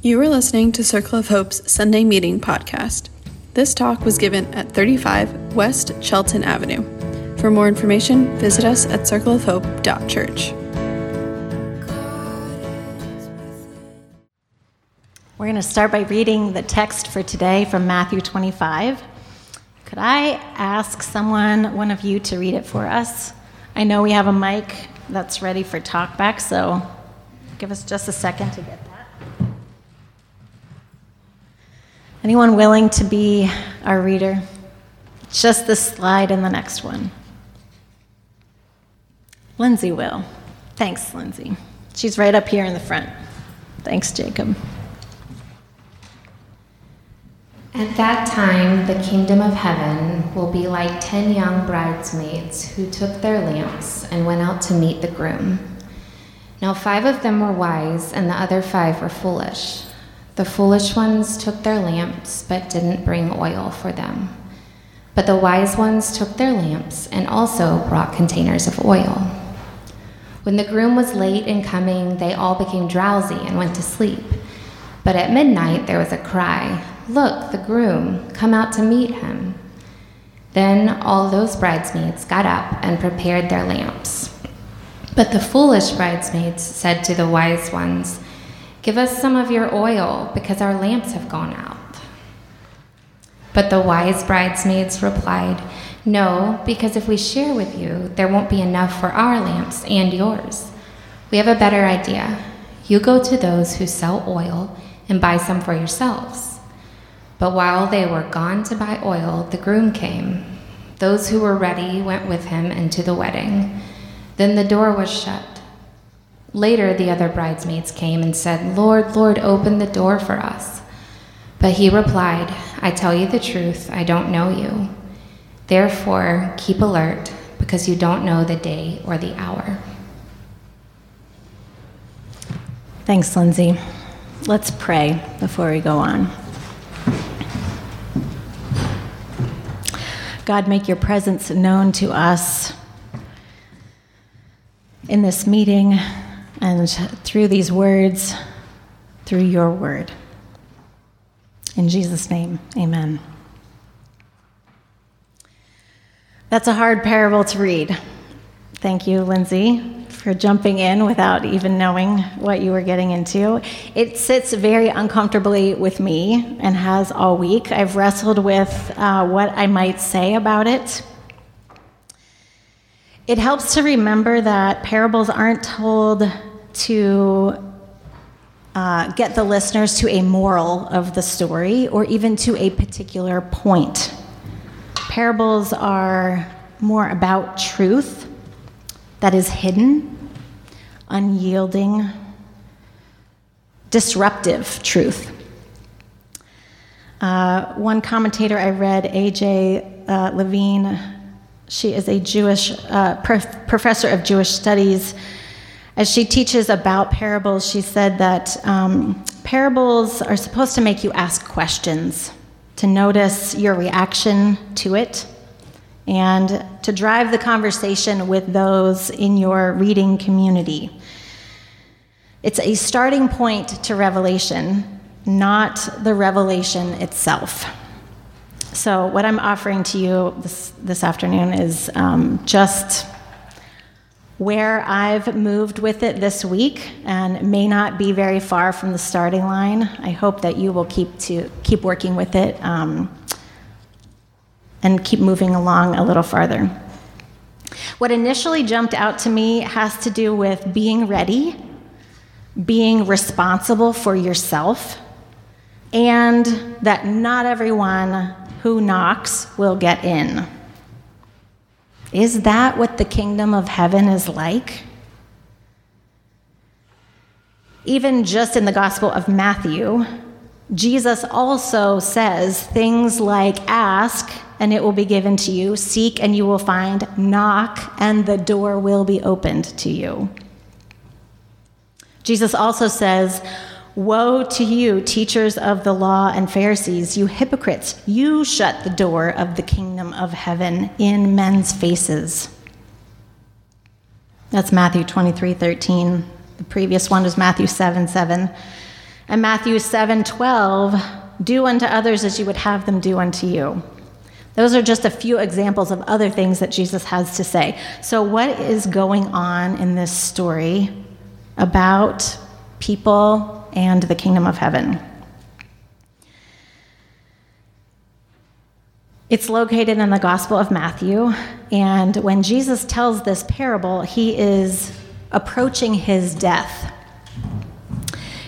You are listening to Circle of Hope's Sunday Meeting podcast. This talk was given at 35 West Shelton Avenue. For more information, visit us at circleofhope.church. We're going to start by reading the text for today from Matthew 25. Could I ask someone, one of you, to read it for us? I know we have a mic that's ready for talkback, so give us just a second to get that. Anyone willing to be our reader? Just the slide and the next one. Lindsay will. Thanks, Lindsay. She's right up here in the front. Thanks, Jacob. At that time, the kingdom of heaven will be like ten young bridesmaids who took their lamps and went out to meet the groom. Now, five of them were wise, and the other five were foolish. The foolish ones took their lamps, but didn't bring oil for them. But the wise ones took their lamps and also brought containers of oil. When the groom was late in coming, they all became drowsy and went to sleep. But at midnight there was a cry Look, the groom, come out to meet him. Then all those bridesmaids got up and prepared their lamps. But the foolish bridesmaids said to the wise ones, Give us some of your oil, because our lamps have gone out. But the wise bridesmaids replied, No, because if we share with you, there won't be enough for our lamps and yours. We have a better idea. You go to those who sell oil and buy some for yourselves. But while they were gone to buy oil, the groom came. Those who were ready went with him into the wedding. Then the door was shut. Later, the other bridesmaids came and said, Lord, Lord, open the door for us. But he replied, I tell you the truth, I don't know you. Therefore, keep alert, because you don't know the day or the hour. Thanks, Lindsay. Let's pray before we go on. God, make your presence known to us in this meeting and through these words, through your word. In Jesus' name, amen. That's a hard parable to read. Thank you, Lindsay, for jumping in without even knowing what you were getting into. It sits very uncomfortably with me and has all week. I've wrestled with uh, what I might say about it. It helps to remember that parables aren't told to uh, get the listeners to a moral of the story or even to a particular point. Parables are more about truth that is hidden, unyielding, disruptive truth. Uh, one commentator I read, A.J. Uh, Levine, she is a Jewish uh, prof- professor of Jewish studies as she teaches about parables, she said that um, parables are supposed to make you ask questions, to notice your reaction to it, and to drive the conversation with those in your reading community. It's a starting point to revelation, not the revelation itself. So, what I'm offering to you this, this afternoon is um, just where I've moved with it this week and may not be very far from the starting line. I hope that you will keep to keep working with it um, and keep moving along a little farther. What initially jumped out to me has to do with being ready, being responsible for yourself, and that not everyone who knocks will get in. Is that what the kingdom of heaven is like? Even just in the Gospel of Matthew, Jesus also says things like ask and it will be given to you, seek and you will find, knock and the door will be opened to you. Jesus also says, Woe to you, teachers of the law and Pharisees, you hypocrites! You shut the door of the kingdom of heaven in men's faces. That's Matthew 23 13. The previous one was Matthew 7 7. And Matthew 7 12, do unto others as you would have them do unto you. Those are just a few examples of other things that Jesus has to say. So, what is going on in this story about people and the kingdom of heaven? It's located in the Gospel of Matthew, and when Jesus tells this parable, he is approaching his death.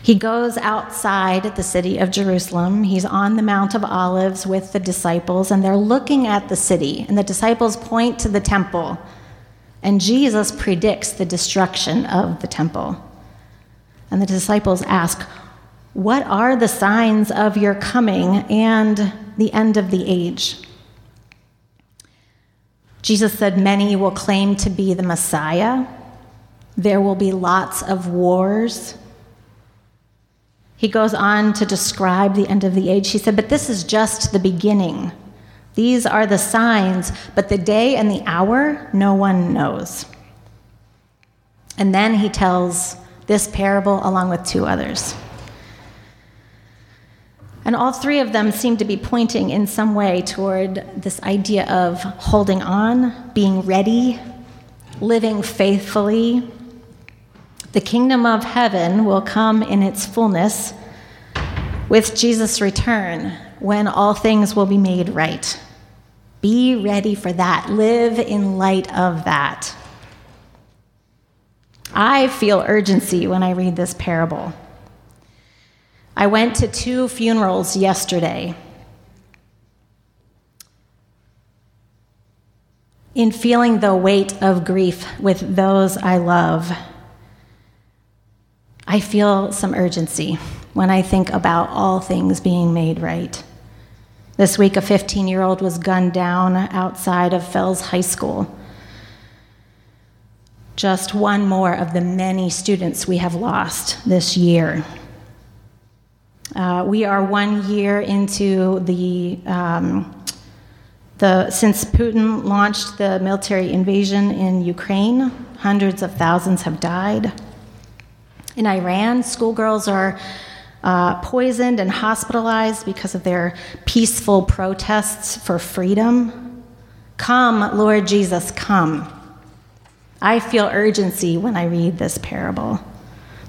He goes outside the city of Jerusalem. He's on the Mount of Olives with the disciples, and they're looking at the city. And the disciples point to the temple, and Jesus predicts the destruction of the temple. And the disciples ask, What are the signs of your coming and the end of the age? Jesus said, Many will claim to be the Messiah. There will be lots of wars. He goes on to describe the end of the age. He said, But this is just the beginning. These are the signs, but the day and the hour no one knows. And then he tells this parable along with two others. And all three of them seem to be pointing in some way toward this idea of holding on, being ready, living faithfully. The kingdom of heaven will come in its fullness with Jesus' return when all things will be made right. Be ready for that. Live in light of that. I feel urgency when I read this parable. I went to two funerals yesterday. In feeling the weight of grief with those I love, I feel some urgency when I think about all things being made right. This week, a 15 year old was gunned down outside of Fels High School. Just one more of the many students we have lost this year. Uh, we are one year into the, um, the, since Putin launched the military invasion in Ukraine, hundreds of thousands have died. In Iran, schoolgirls are uh, poisoned and hospitalized because of their peaceful protests for freedom. Come, Lord Jesus, come. I feel urgency when I read this parable.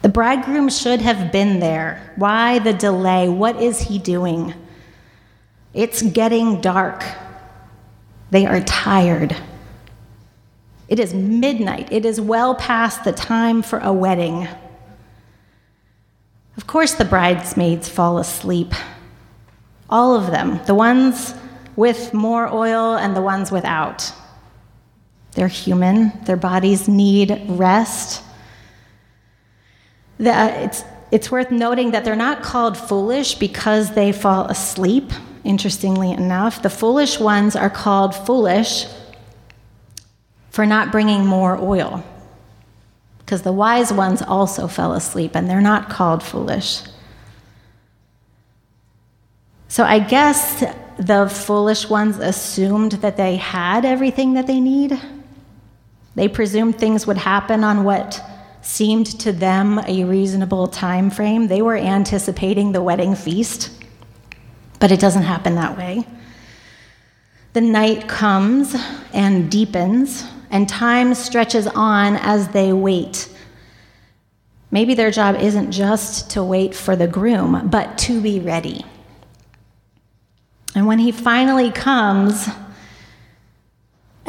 The bridegroom should have been there. Why the delay? What is he doing? It's getting dark. They are tired. It is midnight. It is well past the time for a wedding. Of course, the bridesmaids fall asleep. All of them, the ones with more oil and the ones without. They're human, their bodies need rest. The, uh, it's, it's worth noting that they're not called foolish because they fall asleep, interestingly enough. The foolish ones are called foolish for not bringing more oil, because the wise ones also fell asleep and they're not called foolish. So I guess the foolish ones assumed that they had everything that they need. They presumed things would happen on what seemed to them a reasonable time frame. They were anticipating the wedding feast, but it doesn't happen that way. The night comes and deepens, and time stretches on as they wait. Maybe their job isn't just to wait for the groom, but to be ready. And when he finally comes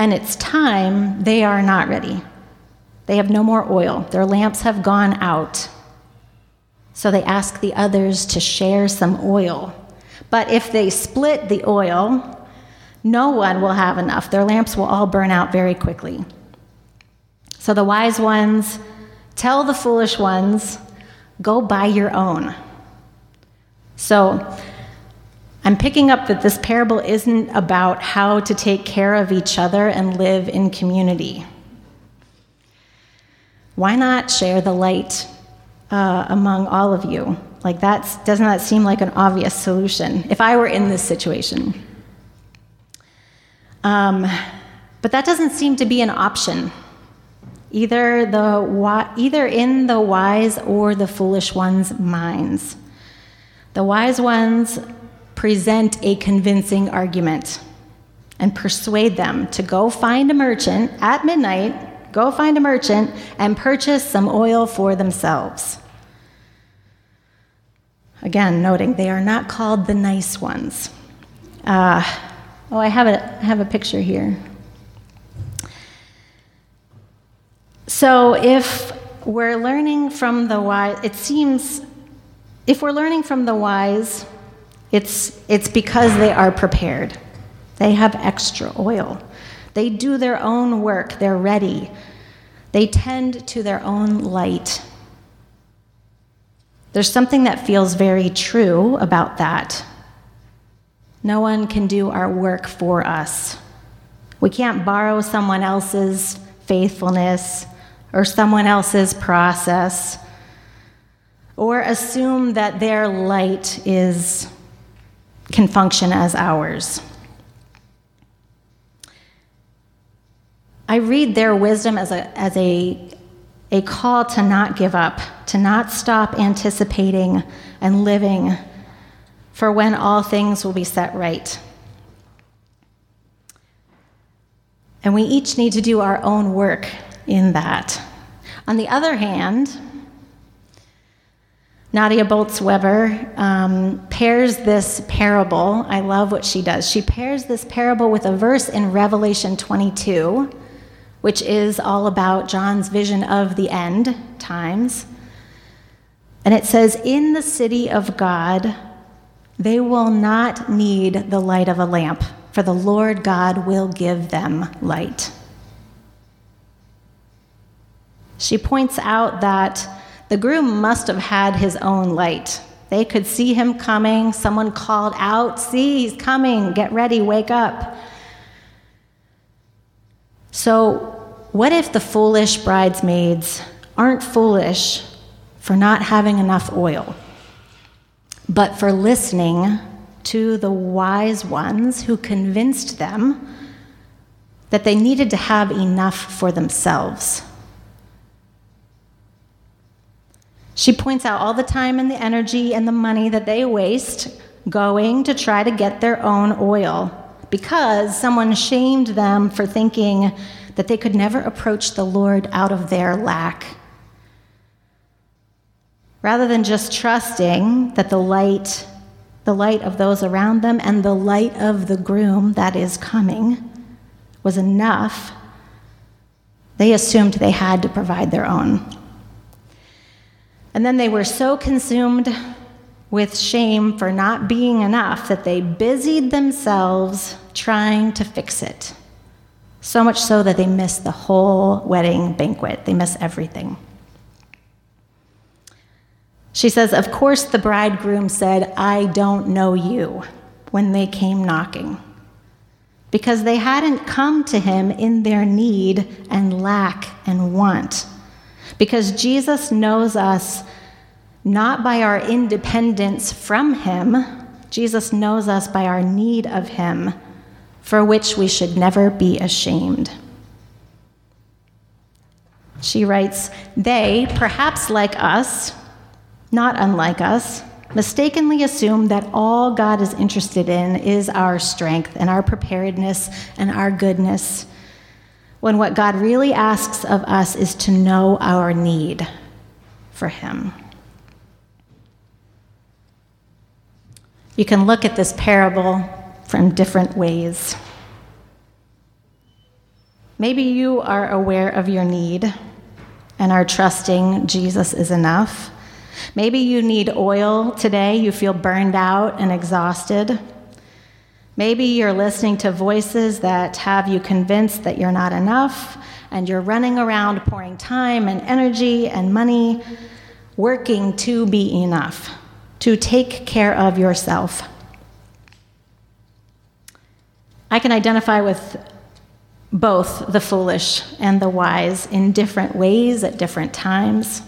and it's time, they are not ready. They have no more oil. Their lamps have gone out. So they ask the others to share some oil. But if they split the oil, no one will have enough. Their lamps will all burn out very quickly. So the wise ones tell the foolish ones, go buy your own. So I'm picking up that this parable isn't about how to take care of each other and live in community why not share the light uh, among all of you? Like, that doesn't that seem like an obvious solution if I were in this situation? Um, but that doesn't seem to be an option, either, the, either in the wise or the foolish ones' minds. The wise ones present a convincing argument and persuade them to go find a merchant at midnight, go find a merchant and purchase some oil for themselves. Again, noting they are not called the nice ones. Uh, oh, I have a, I have a picture here. So if we're learning from the wise, it seems, if we're learning from the wise, it's, it's because they are prepared. They have extra oil. They do their own work, they're ready. They tend to their own light. There's something that feels very true about that. No one can do our work for us. We can't borrow someone else's faithfulness or someone else's process or assume that their light is can function as ours. I read their wisdom as a, as a, a call to not give up, to not stop anticipating and living for when all things will be set right. And we each need to do our own work in that. On the other hand, Nadia Bolz Weber um, pairs this parable. I love what she does. She pairs this parable with a verse in Revelation 22, which is all about John's vision of the end times. And it says, In the city of God, they will not need the light of a lamp, for the Lord God will give them light. She points out that the groom must have had his own light. They could see him coming. Someone called out, See, he's coming. Get ready, wake up. So, what if the foolish bridesmaids aren't foolish for not having enough oil, but for listening to the wise ones who convinced them that they needed to have enough for themselves? She points out all the time and the energy and the money that they waste going to try to get their own oil because someone shamed them for thinking that they could never approach the Lord out of their lack. Rather than just trusting that the light, the light of those around them and the light of the groom that is coming was enough, they assumed they had to provide their own. And then they were so consumed with shame for not being enough that they busied themselves trying to fix it. So much so that they missed the whole wedding banquet, they missed everything. She says, Of course, the bridegroom said, I don't know you, when they came knocking, because they hadn't come to him in their need and lack and want because Jesus knows us not by our independence from Him, Jesus knows us by our need of Him, for which we should never be ashamed. She writes, They, perhaps like us, not unlike us, mistakenly assume that all God is interested in is our strength and our preparedness and our goodness when what God really asks of us is to know our need for Him. You can look at this parable from different ways. Maybe you are aware of your need and are trusting Jesus is enough. Maybe you need oil today, you feel burned out and exhausted. Maybe you're listening to voices that have you convinced that you're not enough, and you're running around pouring time and energy and money, working to be enough, to take care of yourself. I can identify with both the foolish and the wise in different ways at different times.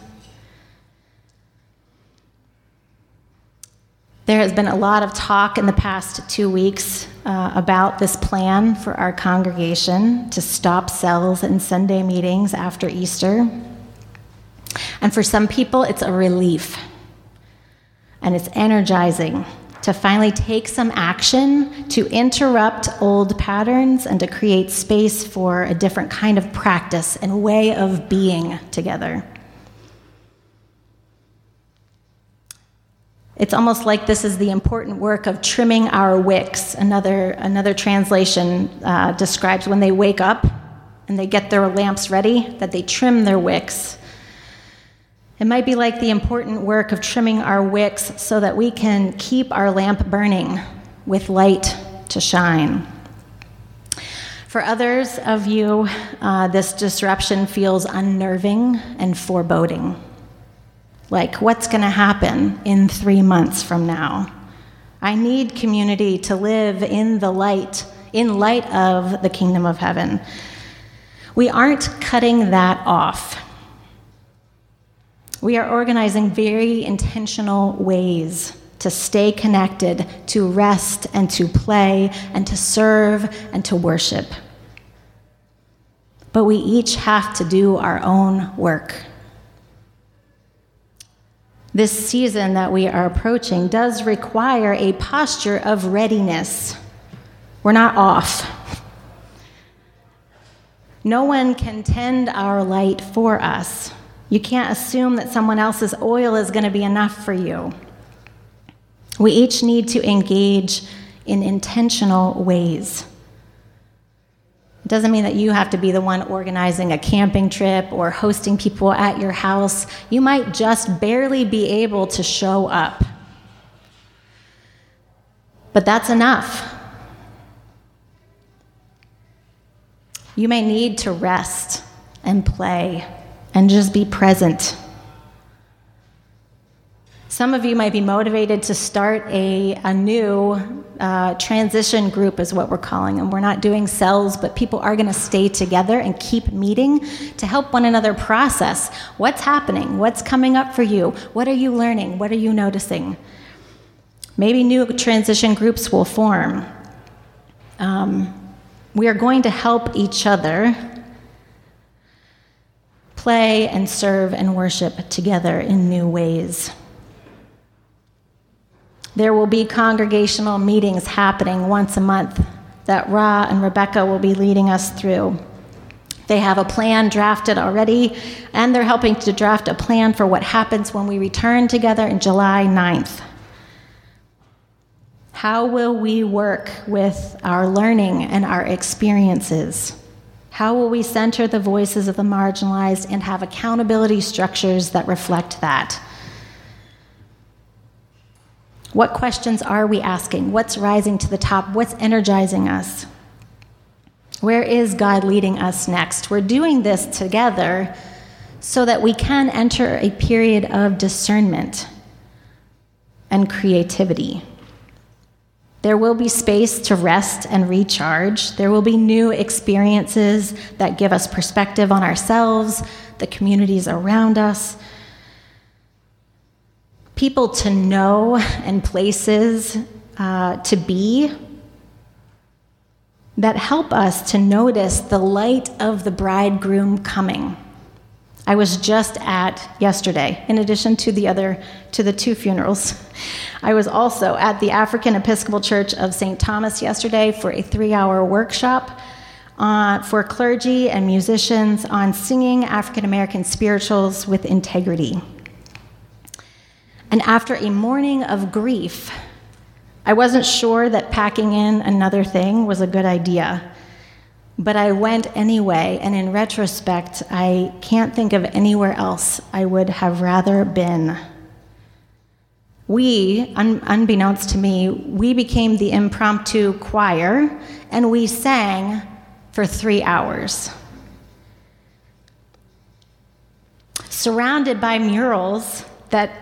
There has been a lot of talk in the past two weeks uh, about this plan for our congregation to stop cells and Sunday meetings after Easter. And for some people, it's a relief. and it's energizing to finally take some action to interrupt old patterns and to create space for a different kind of practice and way of being together. It's almost like this is the important work of trimming our wicks. Another, another translation uh, describes when they wake up and they get their lamps ready, that they trim their wicks it might be like the important work of trimming our wicks so that we can keep our lamp burning with light to shine. For others of you, uh, this disruption feels unnerving and foreboding. Like, what's going to happen in three months from now? I need community to live in the light, in light of the kingdom of heaven. We aren't cutting that off. We are organizing very intentional ways to stay connected, to rest and to play, and to serve and to worship. But we each have to do our own work. This season that we are approaching does require a posture of readiness. We're not off. No one can tend our light for us. You can't assume that someone else's oil is going to be enough for you. We each need to engage in intentional ways. Doesn't mean that you have to be the one organizing a camping trip or hosting people at your house. You might just barely be able to show up. But that's enough. You may need to rest and play and just be present. Some of you might be motivated to start a, a new uh, transition group, is what we're calling them. We're not doing cells, but people are going to stay together and keep meeting to help one another process what's happening, what's coming up for you, what are you learning, what are you noticing. Maybe new transition groups will form. Um, we are going to help each other play and serve and worship together in new ways. There will be congregational meetings happening once a month that Ra and Rebecca will be leading us through. They have a plan drafted already, and they're helping to draft a plan for what happens when we return together in July 9th. How will we work with our learning and our experiences? How will we center the voices of the marginalized and have accountability structures that reflect that? What questions are we asking? What's rising to the top? What's energizing us? Where is God leading us next? We're doing this together so that we can enter a period of discernment and creativity. There will be space to rest and recharge. There will be new experiences that give us perspective on ourselves, the communities around us, people to know, and places uh, to be that help us to notice the light of the bridegroom coming. I was just at yesterday, in addition to the other, to the two funerals. I was also at the African Episcopal Church of St. Thomas yesterday for a three hour workshop uh, for clergy and musicians on singing African American spirituals with integrity. And after a morning of grief, I wasn't sure that packing in another thing was a good idea. But I went anyway, and in retrospect, I can't think of anywhere else I would have rather been. We, un- unbeknownst to me, we became the impromptu choir, and we sang for three hours. Surrounded by murals that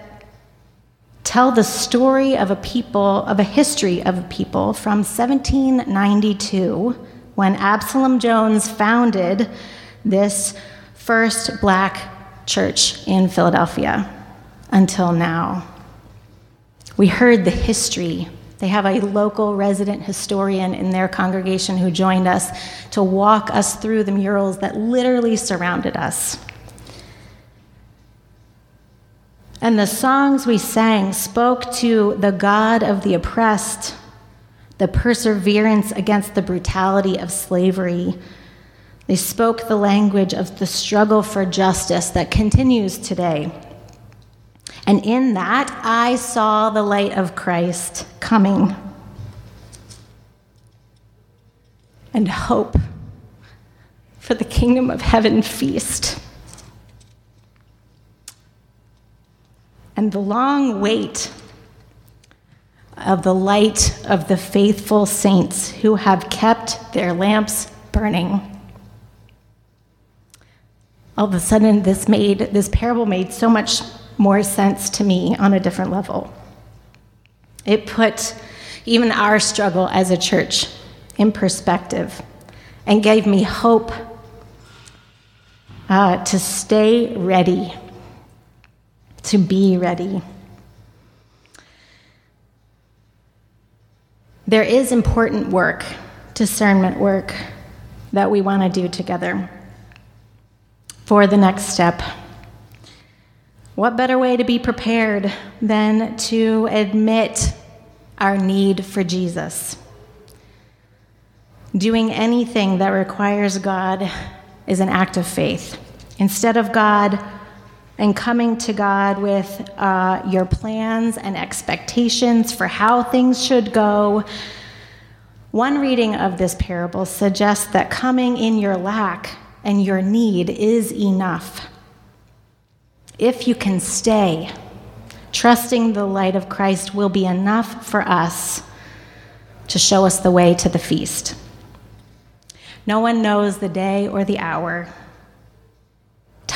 tell the story of a people, of a history of a people from 1792 when Absalom Jones founded this first black church in Philadelphia until now. We heard the history. They have a local resident historian in their congregation who joined us to walk us through the murals that literally surrounded us. And the songs we sang spoke to the God of the oppressed, the perseverance against the brutality of slavery. They spoke the language of the struggle for justice that continues today. And in that, I saw the light of Christ coming and hope for the kingdom of heaven feast. And the long wait of the light of the faithful saints who have kept their lamps burning. All of a sudden, this made this parable made so much more sense to me on a different level. It put even our struggle as a church in perspective and gave me hope uh, to stay ready, to be ready. There is important work, discernment work, that we want to do together for the next step. What better way to be prepared than to admit our need for Jesus? Doing anything that requires God is an act of faith. Instead of God and coming to God with uh, your plans and expectations for how things should go, one reading of this parable suggests that coming in your lack and your need is enough. If you can stay, trusting the light of Christ will be enough for us to show us the way to the feast. No one knows the day or the hour.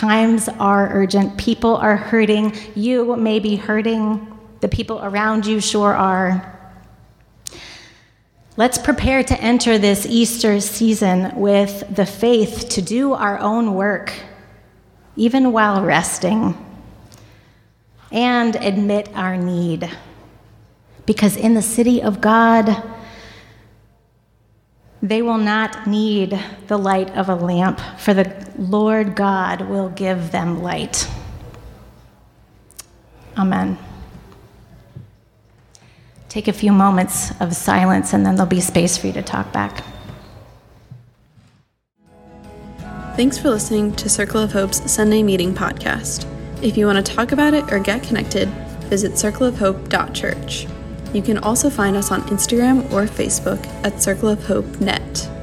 Times are urgent. People are hurting. You may be hurting. The people around you sure are. Let's prepare to enter this Easter season with the faith to do our own work, even while resting, and admit our need. Because in the city of God, they will not need the light of a lamp, for the Lord God will give them light. Amen. Take a few moments of silence, and then there'll be space for you to talk back. Thanks for listening to Circle of Hope's Sunday Meeting podcast. If you want to talk about it or get connected, visit circleofhope.church. You can also find us on Instagram or Facebook at Circle of Hope Net.